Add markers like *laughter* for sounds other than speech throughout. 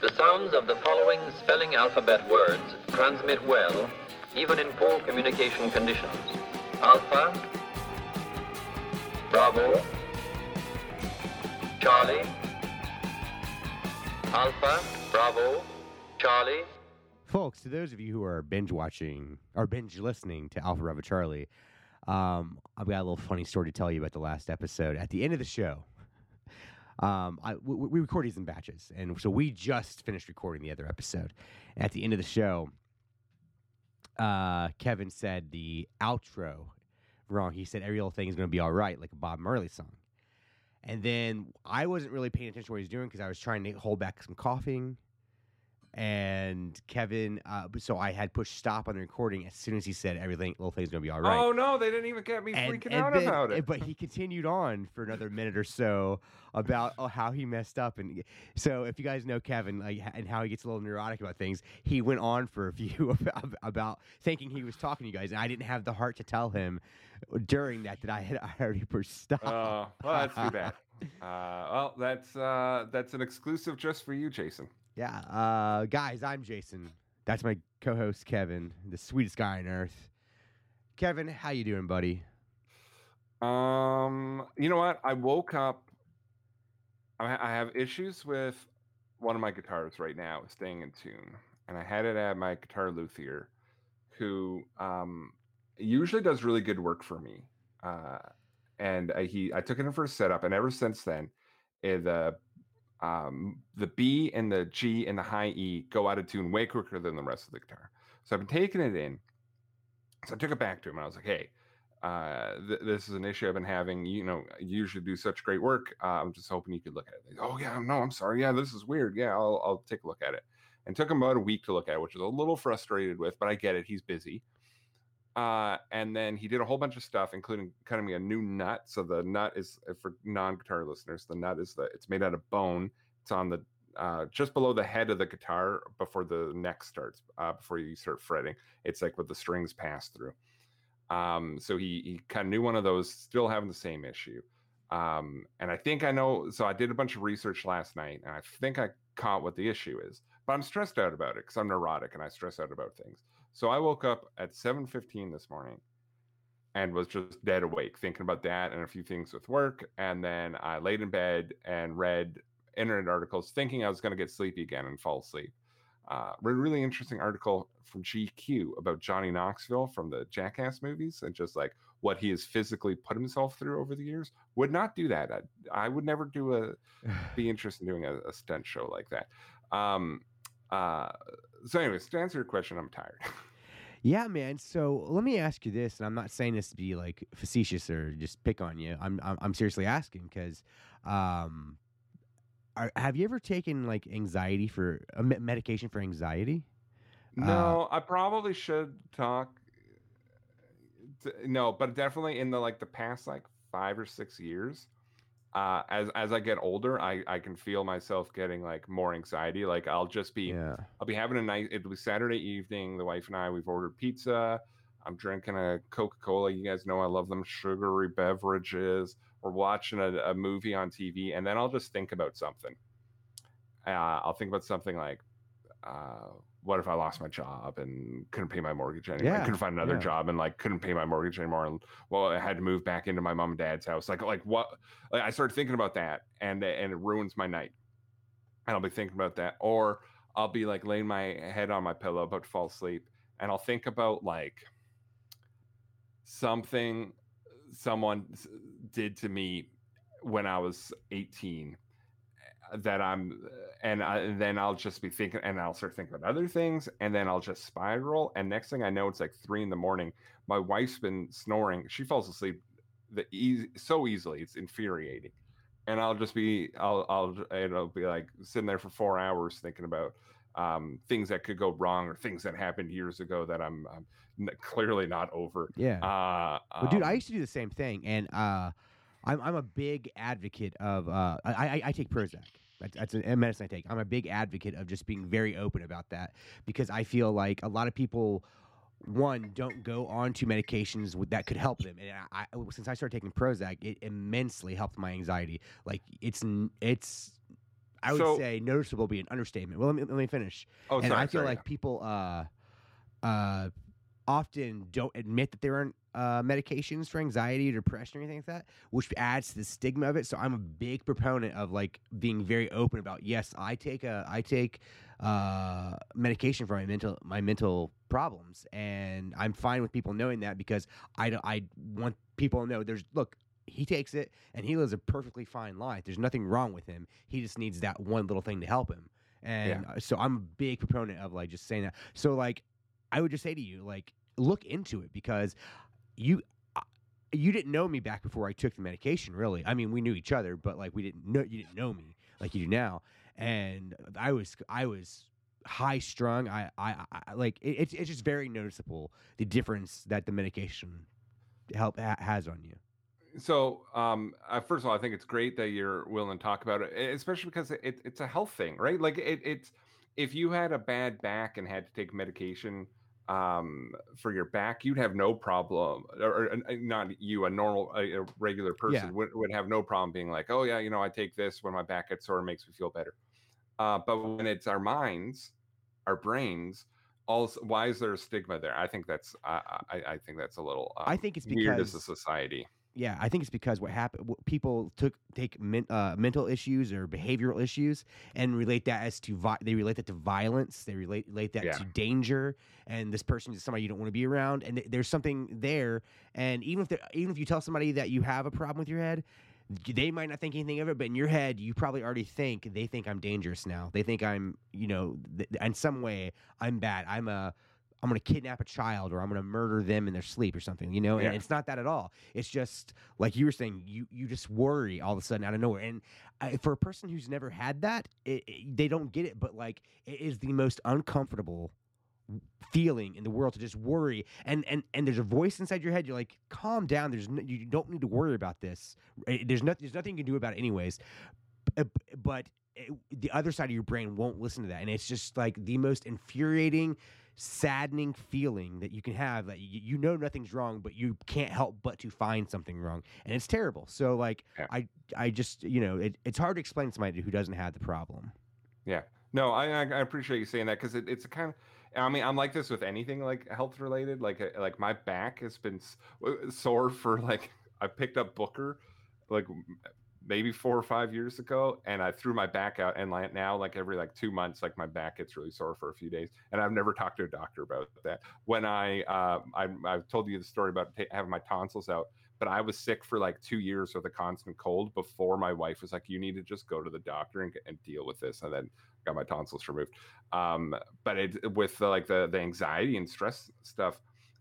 The sounds of the following spelling alphabet words transmit well, even in poor communication conditions. Alpha, Bravo, Charlie, Alpha, Bravo, Charlie. Folks, to those of you who are binge watching or binge listening to Alpha Bravo Charlie, um, I've got a little funny story to tell you about the last episode. At the end of the show, um, I, we, we record these in batches, and so we just finished recording the other episode. At the end of the show, uh, Kevin said the outro wrong. He said every little thing is going to be all right, like a Bob Marley song. And then I wasn't really paying attention to what he was doing because I was trying to hold back some coughing. And Kevin, uh, so I had pushed stop on the recording as soon as he said everything, little thing's gonna be all right. Oh no, they didn't even get me And- freaking and out then- about it. But he continued on for another minute or so about oh, how he messed up, and so if you guys know Kevin like, and how he gets a little neurotic about things, he went on for a few *laughs* about, about thinking he was talking to you guys, and I didn't have the heart to tell him during that that I had *laughs* already pushed stop. Oh, well, that's too bad. Uh, well, that's uh, that's an exclusive just for you, Jason. Yeah, uh, guys, I'm Jason. That's my co-host Kevin, the sweetest guy on earth. Kevin, how you doing, buddy? Um, you know what? I woke up. I, have issues with one of my guitars right now, staying in tune, and I had it at my guitar luthier, who um usually does really good work for me. Uh, and I, he, I took it in for a setup, and ever since then, the um the B and the G and the high E go out of tune way quicker than the rest of the guitar. So I've been taking it in. So I took it back to him, and I was like, "Hey, uh, th- this is an issue I've been having. You know, you usually do such great work. Uh, I'm just hoping you could look at it. Oh yeah, no, I'm sorry. Yeah, this is weird. Yeah, I'll I'll take a look at it. And took him about a week to look at it, which is a little frustrated with, but I get it. He's busy. Uh, and then he did a whole bunch of stuff, including cutting me a new nut. So the nut is uh, for non-guitar listeners. The nut is the it's made out of bone. It's on the uh, just below the head of the guitar before the neck starts. Uh, before you start fretting, it's like what the strings pass through. Um, so he he cut a new one of those, still having the same issue. Um, and I think I know. So I did a bunch of research last night, and I think I caught what the issue is. But I'm stressed out about it because I'm neurotic and I stress out about things. So I woke up at 7:15 this morning and was just dead awake thinking about that and a few things with work. And then I laid in bed and read internet articles, thinking I was going to get sleepy again and fall asleep. Uh, read a really interesting article from GQ about Johnny Knoxville from the Jackass movies and just like what he has physically put himself through over the years. Would not do that. I, I would never do a *sighs* be interested in doing a, a stunt show like that. Um, uh, so, anyways, to answer your question, I'm tired. *laughs* Yeah, man. So let me ask you this, and I'm not saying this to be like facetious or just pick on you. I'm I'm, I'm seriously asking because, um, are, have you ever taken like anxiety for a me- medication for anxiety? Uh, no, I probably should talk. t- no, but definitely in the like the past like five or six years, uh, as as I get older, I I can feel myself getting like more anxiety. Like I'll just be Yeah. I'll be having a night. It'll be Saturday evening. The wife and I we've ordered pizza. I'm drinking a Coca Cola. You guys know I love them sugary beverages. We're watching a, a movie on TV, and then I'll just think about something. Uh, I'll think about something like, uh, what if I lost my job and couldn't pay my mortgage anymore? Yeah, couldn't find another yeah. job and like couldn't pay my mortgage anymore. And well, I had to move back into my mom and dad's house. Like, like what? Like, I started thinking about that, and and it ruins my night. And I'll be thinking about that, or I'll be like laying my head on my pillow about to fall asleep, and I'll think about like something someone did to me when I was 18 that I'm and, I, and then I'll just be thinking and I'll start thinking about other things and then I'll just spiral and next thing I know it's like three in the morning. My wife's been snoring. She falls asleep the easy so easily it's infuriating. And I'll just be I'll I'll it'll be like sitting there for four hours thinking about um, things that could go wrong or things that happened years ago that I'm, I'm n- clearly not over. Yeah. uh, Well, dude, I um, used to do the same thing, and uh, I'm I'm a big advocate of uh, I, I I take Prozac. That's, that's a medicine I take. I'm a big advocate of just being very open about that because I feel like a lot of people, one, don't go on to medications with, that could help them. And I, I, since I started taking Prozac, it immensely helped my anxiety. Like it's it's I would So- say noticeable be an understatement. Well, let me let me finish. Oh, and sorry. I feel sorry, like people uh, uh, often don't admit that they're uh, medications for anxiety or depression or anything like that, which adds to the stigma of it. So I'm a big proponent of like being very open about yes, I take a I take uh, medication for my mental my mental problems, and I'm fine with people knowing that because I don't, I want people to know there's look. He takes it and he lives a perfectly fine life. There's nothing wrong with him. He just needs that one little thing to help him. And uh, so I'm a big proponent of like just saying that. So like I would just say to you like look into it because you you didn't know me back before I took the medication really. I mean, we knew each other, but like we didn't know you didn't know me like you do now. And I was I was high strung. I I, I like it, it's it's just very noticeable the difference that the medication help ha- has on you. So, um, uh, first of all, I think it's great that you're willing to talk about it, especially because it, it's a health thing, right? Like it, it's if you had a bad back and had to take medication um, for your back, you'd have no problem, or, or, uh, not you, a normal, a, a regular person Yeah. would, would have no problem being like, oh yeah, you know, I take this when my back gets sore, makes me feel better. Uh, but when it's our minds, our brains, also, why is there a stigma there? I think that's, I, I, I think that's a little um, I think it's weird as a society. Yeah, I think it's because what happened. People took take men, uh, mental issues or behavioral issues and relate that as to vi- they relate that to violence. They relate relate that Yeah. to danger. And this person is somebody you don't want to be around. And th- there's something there. And even if even if you tell somebody that you have a problem with your head, they might not think anything of it. But in your head, you probably already think they think I'm dangerous now. They think I'm you know th- in some way I'm bad. I'm a I'm going to kidnap a child or I'm going to murder them in their sleep or something, you know? Yeah. And it's not that at all. It's just like you were saying, you you just worry all of a sudden out of nowhere. And I, for a person who's never had that, it, it- they don't get it. But like, it is the most uncomfortable feeling in the world to just worry. And and and there's a voice inside your head. You're like, calm down. There's no, you don't need to worry about this. Eh, There's nothing. There's nothing you can do about it anyways. Uh, But it, the other side of your brain won't listen to that, and it's just like the most infuriating saddening feeling that you can have that you, you know nothing's wrong but you can't help but to find something wrong and it's terrible so like Yeah. i i just you know it, it's hard to explain to somebody who doesn't have the problem Yeah. No, I I appreciate you saying that because it, it's a kind of. I mean, I'm like this with anything like health related. Like uh, like my back has been sore for like *laughs* I picked up Booker, like maybe four or five years ago, and I threw my back out, and like now like every like two months, like my back gets really sore for a few days, and I've never talked to a doctor about that. When I uh, I I've told you the story about ta- having my tonsils out but I was sick for like two years with a constant cold before my wife was like, "You need to just go to the doctor and, and deal with this." And then got my tonsils removed. Um, but it with the, like the the anxiety and stress stuff,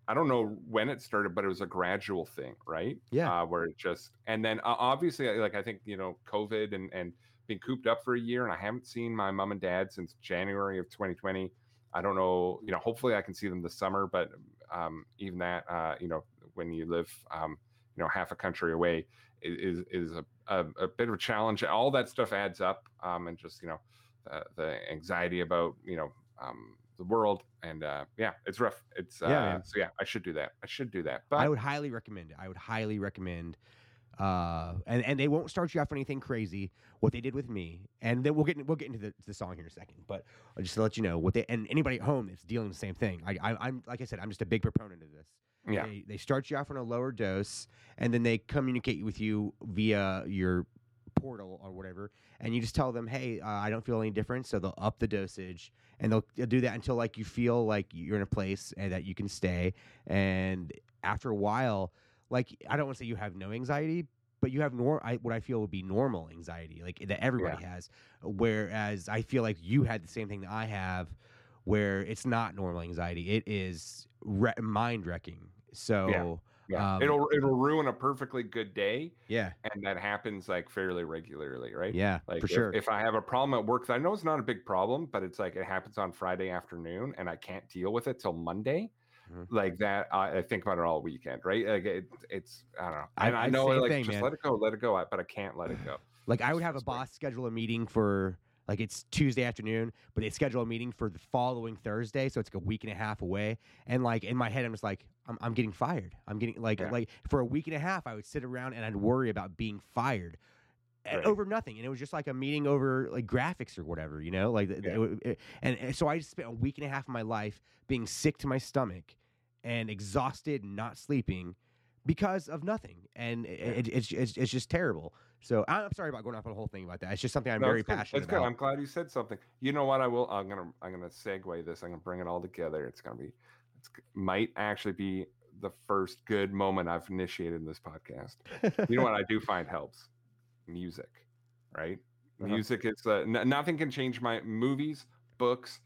I don't know when it started, but it was a gradual thing, right? Yeah. Uh, where it just and then uh, obviously, like I think you know, COVID and and being cooped up for a year, and I haven't seen my mom and dad since January of 2020. I don't know, you know, hopefully I can see them this summer, but um, even that, uh, you know, when you live, um, you know, half a country away is is a, a, a bit of a challenge. All that stuff adds up, um, and just you know, the, the anxiety about you know um, the world, and uh, yeah, it's rough. It's uh, Yeah, so yeah, I should do that. I should do that. But i would highly recommend it i would highly recommend uh and and they won't start you off on anything crazy what they did with me and then we'll get we'll get into the, the song here in a second but just to let you know what they and anybody at home that's dealing with the same thing I, I i'm like i said i'm just a big proponent of this yeah, They, they start you off on a lower dose, and then they communicate with you via your portal or whatever, and you just tell them, "Hey, uh, I don't feel any difference," so they'll up the dosage, and they'll, they'll do that until like you feel like you're in a place and that you can stay, and after a while, like I don't want to say you have no anxiety. But you have nor I, what I feel would be normal anxiety, like that everybody has. Whereas I feel like you had the same thing that I have, where it's not normal anxiety; it is re- mind wrecking. So yeah. Um, it'll it'll ruin a perfectly good day, yeah, and that happens like fairly regularly, right? yeah, Like for if, sure. if I have a problem at work, I know it's not a big problem, but it's like it happens on Friday afternoon, and I can't deal with it till Monday. Mhm. Like that, I, I think about it all weekend, right? Like it, it's I don't know, I- and I, know like thing, just man. let it go, let it go, but I can't let it go. like I would have a boss schedule a meeting for like it's Tuesday afternoon, but they schedule a meeting for the following Thursday, so it's like a week and a half away. And like in my head, I'm just like, I'm, I'm getting fired. I'm getting like Yeah. like for a week and a half, I would sit around and I'd worry about being fired. Eh, right. over nothing, and it was just like a meeting over like graphics or whatever, you know. Like, Yeah. it it- eh, and, and so I just spent a week and a half of my life being sick to my stomach and exhausted and not sleeping because of nothing, and Yeah. it, it's, it's it's just terrible. So I'm sorry about going off on the whole thing about that. It's just something I'm No, very good. passionate It's good. about. I'm glad you said something. You know what? I will. I'm gonna. I'm gonna segue this. I'm gonna bring it all together. It's gonna be. It's might actually be the first good moment I've initiated in this podcast. You know what I *laughs* do find helps? Music, right? Uh-huh. Music is uh, n- nothing can change my movies, books,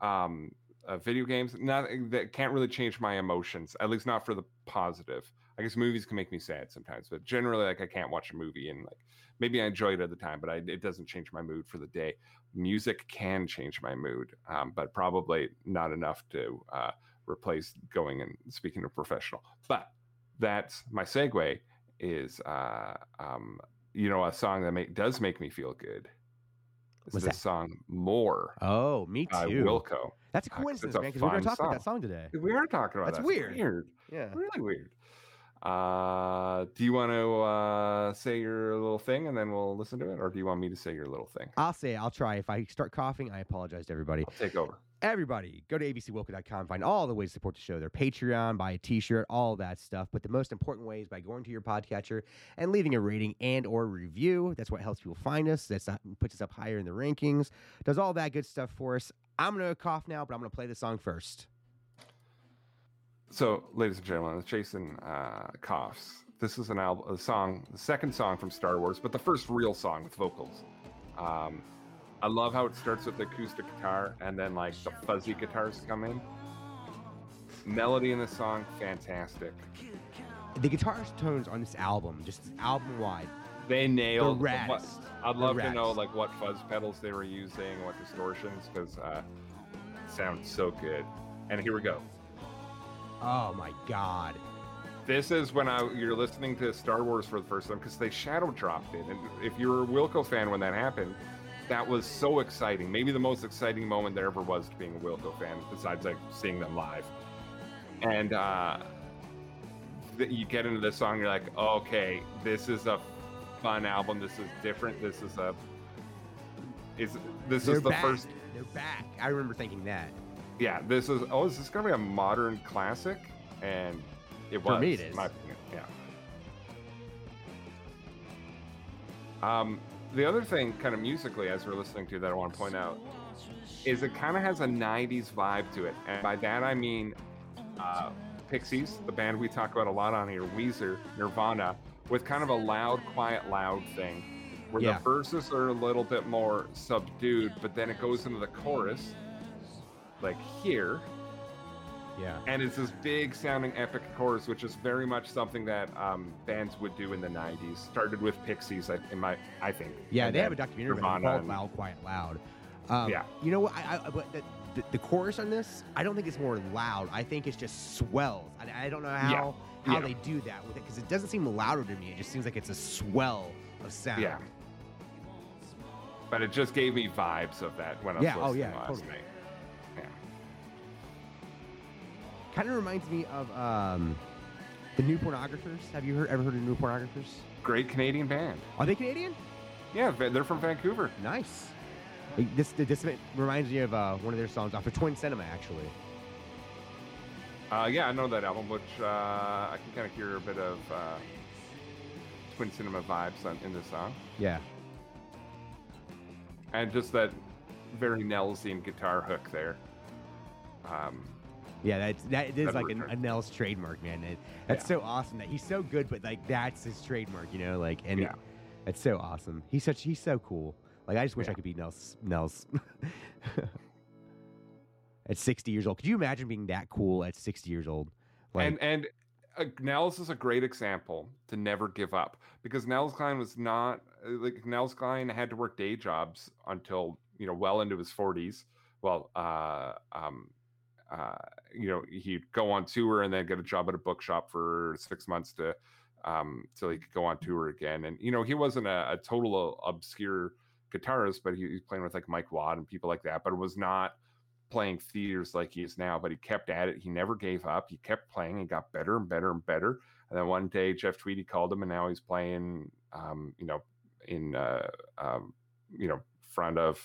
um, uh, video games. Nothing that can't really change my emotions. At least not for the positive. I guess movies can make me sad sometimes, but generally, like I can't watch a movie and like maybe I enjoy it at the time, but I, it doesn't change my mood for the day. Music can change my mood, um, but probably not enough to uh, replace going and speaking to a professional. But that's my segue. Is uh, um, you know a song that make, does make me feel good. Is this that? song "More" oh, me by too. Wilco? That's a Uh, coincidence, a man. Because we're gonna fun talk about that song today. We are talking about That's that. weird. Weird. Yeah. Really weird. Uh, do you want to uh, say your little thing and then we'll listen to it, or do you want me to say your little thing? I'll say it. I'll try. If I start coughing, I apologize to everybody. I'll take over. Everybody, go to abcwilco.com, find all the ways to support the show. Their Patreon, buy a T-shirt, all that stuff. But the most important way is by going to your podcatcher and leaving a rating and or review. That's what helps people find us. That's not, puts us up higher in the rankings. Does all that good stuff for us. I'm gonna cough now, but I'm gonna play the song first. So, ladies and gentlemen, as Jason uh, coughs, this is an album, a song, the second song from Star Wars, but the first real song with vocals. Um, I love how it starts with the acoustic guitar and then like the fuzzy guitars come in. Melody in the song, fantastic. The guitar tones on this album, just album wide, They the nailed raddest. I'd The love to know like what fuzz pedals they were using, what distortions, because uh, sounds so good. And here we go. Oh my god. This is when I you're listening to Star Wars for the first time because they shadow dropped it. And if you were a Wilco fan when that happened, that was so exciting. Maybe the most exciting moment there ever was to being a Wilco fan, besides like seeing them live. And uh, th- you get into this song, you're like, okay, this is a fun album. This is different. This is a is this They're is the back. first They're back. I remember thinking that. Yeah, this is oh, is this gonna be a modern classic? And it was For me, it in my opinion. Yeah. Um, the other thing, kind of musically, as we're listening to, that I want to point out, is it kind of has a '90s vibe to it, and by that I mean uh, Pixies, the band we talk about a lot on here, Weezer, Nirvana, with kind of a loud, quiet, loud thing, where Yeah. the verses are a little bit more subdued, but then it goes into the chorus, like here, Yeah. and it's this big sounding epic chorus, which is very much something that um, bands would do in the '90s. Started with Pixies, I- in my, I think. Yeah, they have a documentary about it called Loud, Quiet, Loud. Um, Yeah. You know what? I, I, but the, the, the chorus on this, I don't think it's more loud. I think it's just swells. I, I don't know how how Yeah. they do that with it because it doesn't seem louder to me. It just seems like it's a swell of sound. Yeah. But it just gave me vibes of that when I was Yeah, oh, yeah, last totally. night. Kind of reminds me of um, the New Pornographers. Have you heard, ever heard of New Pornographers? Great Canadian band. Are they Canadian? Yeah, they're from Vancouver. Nice. This this reminds me of uh, one of their songs off of Twin Cinema, actually. Uh, yeah, I know that album, which uh, I can kind of hear a bit of uh, Twin Cinema vibes on, in this song. Yeah. And just that very Nellsian guitar hook there. Um, Yeah, that's that is like a, a Nels trademark, man. It, that's Yeah. so awesome that he's so good, but like that's his trademark, you know. Like, and Yeah. it's so awesome. He's such he's so cool. Like, I just wish I could be Nels. Nels. *laughs* at sixty years old, could you imagine being that cool at sixty years old? Like, and and uh, Nels is a great example to never give up because Nels Cline was not uh, like Nels Cline had to work day jobs until you know well into his 40s. Well, uh, um, uh, you know he'd go on tour and then get a job at a bookshop for six months to um, till he could go on tour again. And you know he wasn't a, a total obscure guitarist, but he, he was playing with like Mike Watt and people like that. But it was not playing theaters like he is now, but he kept at it. He never gave up. He kept playing and got better and better and better. And then one day Jeff Tweedy called him, and now he's playing, um, you know, in uh, um, you know front of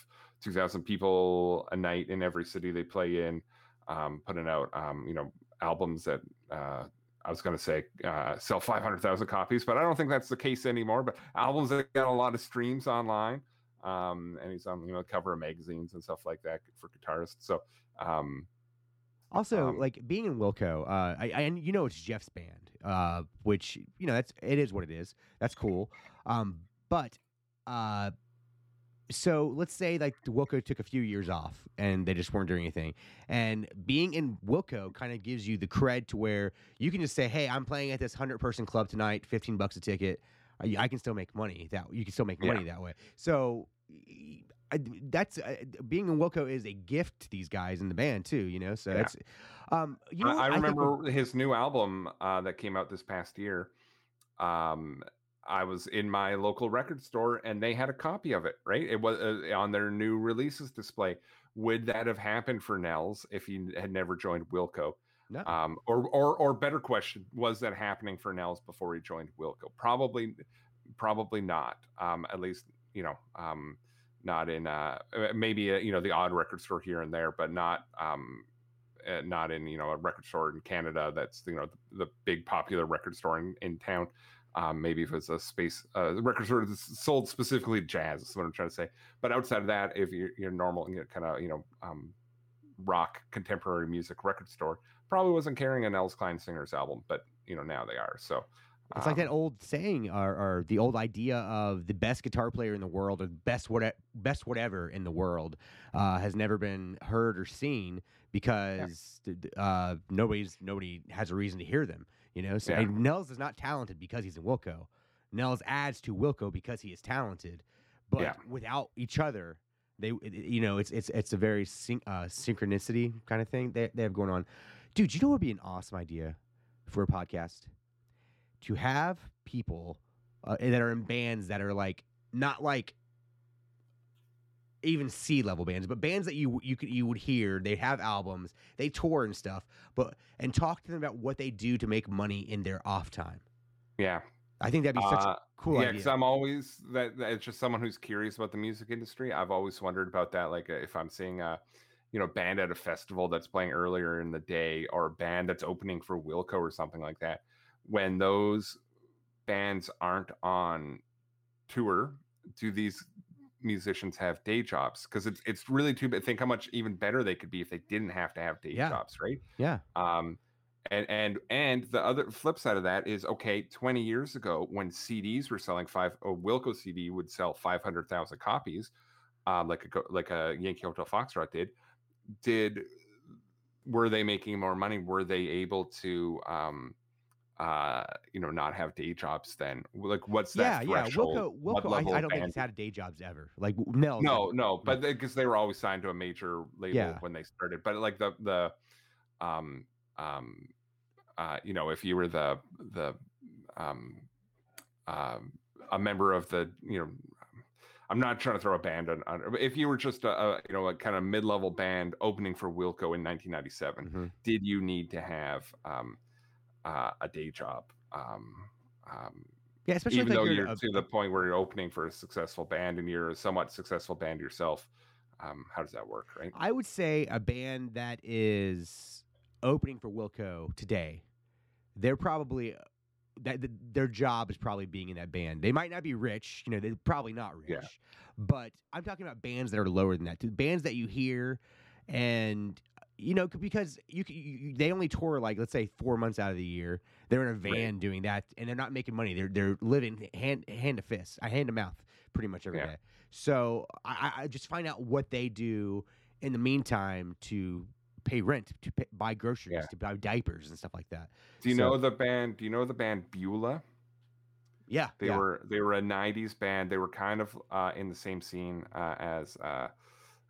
2,000 people a night in every city they play in, um, putting out um, you know albums that uh, I was going to say uh, sell 500,000 copies, but I don't think that's the case anymore. But albums that got a lot of streams online, um, and he's on you know cover of magazines and stuff like that for guitarists. So um, Also, Um, like being in Wilco, uh, I, I and you know it's Jeff's band, uh, which you know that's it is what it is. That's cool. Um, but uh, so let's say like the Wilco took a few years off and they just weren't doing anything, and being in Wilco kind of gives you the cred to where you can just say, "Hey, I'm playing at this hundred person club tonight, fifteen bucks a ticket. I, I can still make money that you can still make Yeah. money that way." So. I, that's uh, being in Wilco is a gift to these guys in the band too, you know. So Yeah. it's, um, you know, I, I what? think we're- remember his new album uh, that came out this past year. Um, I was in my local record store and they had a copy of it. Right, it was uh, on their new releases display. Would that have happened for Nels if he had never joined Wilco? No. Um, or, or, or better question, was that happening for Nels before he joined Wilco? Probably, probably not. Um, at least you know, um, not in uh, uh, maybe uh, you know the odd record store here and there, but not um, uh, not in you know a record store in Canada that's you know the, the big popular record store in, in town. Um, maybe if it's a space uh, record store that's sold specifically to jazz, is what I'm trying to say. But outside of that, if you're, you're normal, you know, kind of you know um, rock contemporary music record store, probably wasn't carrying a Nels Cline Singers album, but you know now they are. So It's like that um, old saying, or, or the old idea of the best guitar player in the world, or best what best whatever in the world, uh, has never been heard or seen because th- uh, nobody's nobody has a reason to hear them. You know, so Yeah. Nels is not talented because he's in Wilco. Nels adds to Wilco because he is talented, but Yeah. without each other, they you know it's it's it's a very syn- uh, synchronicity kind of thing they they have going on. Dude, you know what would be an awesome idea for a podcast? to have people uh, that are in bands that are like not like even C level bands, but bands that you you could you would hear. They have albums, they tour and stuff, but and talk to them about what they do to make money in their off time. yeah, I think that'd be such Uh, a cool yeah, because I'm always that, that. It's just someone who's curious about the music industry. I've always wondered about that. Like if I'm seeing a, you know, band at a festival that's playing earlier in the day, or a band that's opening for Wilco or something like that, when those bands aren't on tour, do these musicians have day jobs? Because it's it's really too bad. Think how much even better they could be if they didn't have to have day Yeah. jobs, right? yeah, um and and and the other flip side of that is okay 20 years ago when cds were selling five a wilco cd would sell 500000 copies um like a like a yankee hotel foxtrot did did were they making more money were they able to um uh you know not have day jobs then like what's yeah, that yeah. threshold? Wilco, What Wilco. level I, I don't think he's had day jobs ever. Like no, no no but because they were always signed to a major label Yeah. when they started but like the the um um uh you know if you were the the um um a member of the you know i'm not trying to throw a band on, on but if you were just a, a you know a kind of mid-level band opening for wilco in 1997 Mhm. did you need to have um uh, a day job um um Yeah, especially even though you're you're a- to the point where you're opening for a successful band and you're a somewhat successful band yourself um, how does that work right I would say a band that is opening for Wilco today, they're probably that th- their job is probably being in that band. They might not be rich, you know, they're probably not rich. Yeah. But I'm talking about bands that are lower than that. Bands that you hear and you know, because you, you they only tour like let's say four months out of the year. They're in a Right. van doing that, and they're not making money. They're they're living hand hand to fist, uh, hand to mouth, pretty much every day. Yeah. So I, I I just find out what they do in the meantime to pay rent, to pay, buy groceries, Yeah. to buy diapers and stuff like that. do you So- know the band do you know the band beulah Yeah, they yeah. were they were a 90s band they were kind of uh, in the same scene uh, as uh,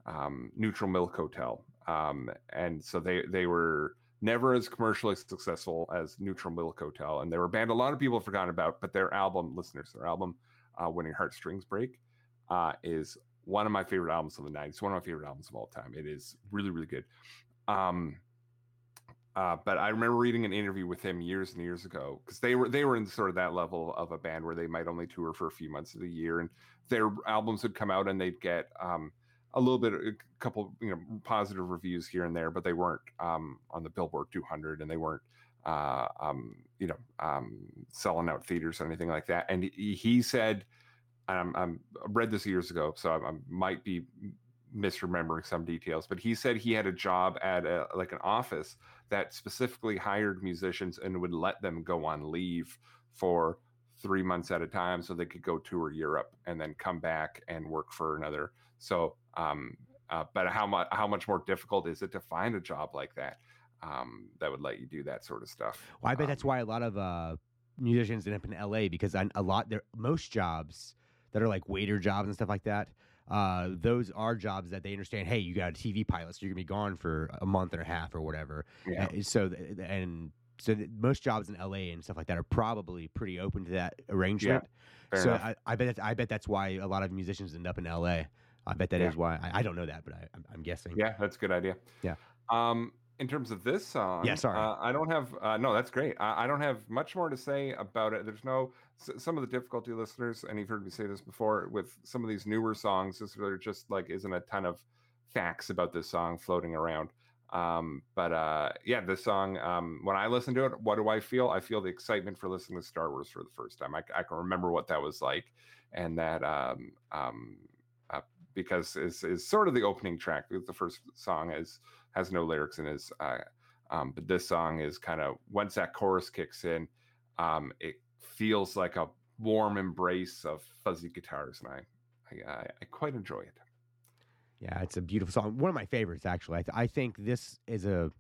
um, neutral milk hotel. Um, and so they they were never as commercially successful as neutral milk hotel and they were a band a lot of people have forgotten about but their album listeners their album uh, when your heartstrings break uh, is one of my favorite albums of the 90s one of my favorite albums of all time. It is really really good. Um, uh, but I remember reading an interview with him years and years ago because they were they were in sort of that level of a band where they might only tour for a few months of the year, and their albums would come out and they'd get um, a little bit, a couple, you know, positive reviews here and there, but they weren't um, on the Billboard 200 and they weren't, uh, um, you know, um, selling out theaters or anything like that. And he, he said, I'm, I'm I read this years ago, so I, I might be misremembering some details, but he said he had a job at a, like an office that specifically hired musicians and would let them go on leave for three months at a time so they could go tour Europe and then come back and work for another. So, um, uh, but how much how much more difficult is it to find a job like that um, that would let you do that sort of stuff? Well, I bet Um, that's why a lot of uh, musicians end up in LA because I, a lot there most jobs that are like waiter jobs and stuff like that. Uh, those are jobs that they understand. Hey, you got a TV pilot, so you're gonna be gone for a month and a half or whatever. Yeah. Uh, so and so most jobs in LA and stuff like that are probably pretty open to that arrangement. Fair so. I, I bet that's, I bet that's why a lot of musicians end up in LA. I bet that is Yeah. why. I, I don't know that, but I, I'm, I'm guessing. Yeah, that's a good idea. Yeah. Um, in terms of this song, sorry. uh, I don't have. Uh, no, that's great. I, I don't have much more to say about it. There's no s- some of the difficulty, listeners, and you've heard me say this before with some of these newer songs. Is there just like isn't a ton of facts about this song floating around. Um, but uh, yeah, this song. Um, when I listen to it, what do I feel? I feel the excitement for listening to Star Wars for the first time. I, I can remember what that was like, and that um, um, because is is sort of the opening track. The first song is has no lyrics and is uh, um, but this song is kind of once that chorus kicks in, um, it feels like a warm embrace of fuzzy guitars, and I I, I, I quite enjoy it. Yeah, it's a beautiful song. One of my favorites, actually. I, th- I think this is a.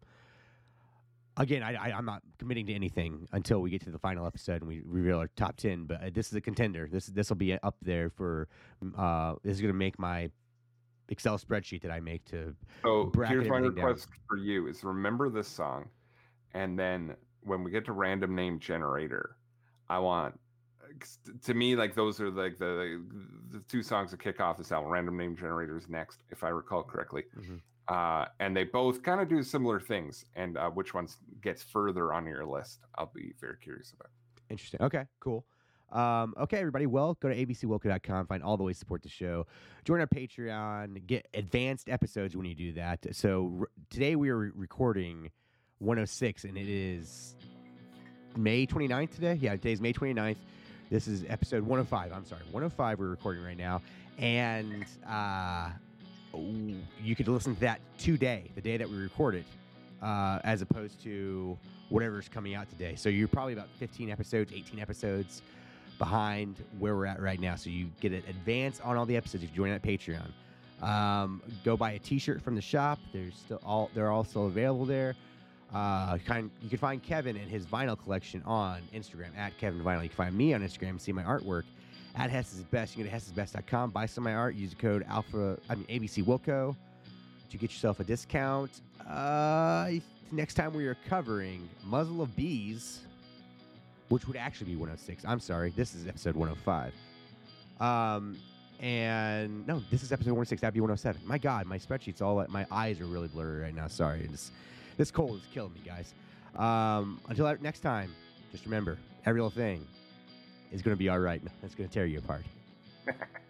Again, I, I, I'm not committing to anything until we get to the final episode and we reveal our top ten. But uh, this is a contender. This this will be up there for. Uh, this is going to make my Excel spreadsheet that I make to. So bracket here's my everything down. request for you: is remember this song, and then when we get to random name generator, I want. To me, like those are like the the two songs that kick off this album. Random name generator is next, if I recall correctly. Mhm. Uh, and they both kind of do similar things. And uh, which ones gets further on your list, I'll be very curious about. Interesting. Okay, cool. Um, okay, everybody. Well, go to abcwilco.com, find all the ways to support the show. Join our Patreon, get advanced episodes when you do that. So r- today we are re- recording 106, and it is May 29th today. Yeah, today's May 29th. This is episode 105. I'm sorry, 105 we're recording right now. And uh, you could listen to that today, the day that we recorded, uh, as opposed to whatever's coming out today. So you're probably about 15 episodes, 18 episodes behind where we're at right now. So you get an advance on all the episodes if you join that Patreon. Um, go buy a T-shirt from the shop. There's still all they're all still available there. Uh, kind you can find Kevin and his vinyl collection on Instagram at Kevin Vinyl. You can find me on Instagram see my artwork at Hess's Best. You can go to hess'sbest.com, buy some of my art, use the code Alpha, I mean ABC Wilco to get yourself a discount. Uh, next time we are covering Muzzle of Bees, which would actually be 106. I'm sorry, this is episode 105. Um, and no, this is episode 106. That'd be 107. My God, my spreadsheet's all my eyes are really blurry right now. Sorry, this this cold is killing me, guys. Um, until next time, just remember every little thing is going to be all right. It's going to tear you apart. *laughs*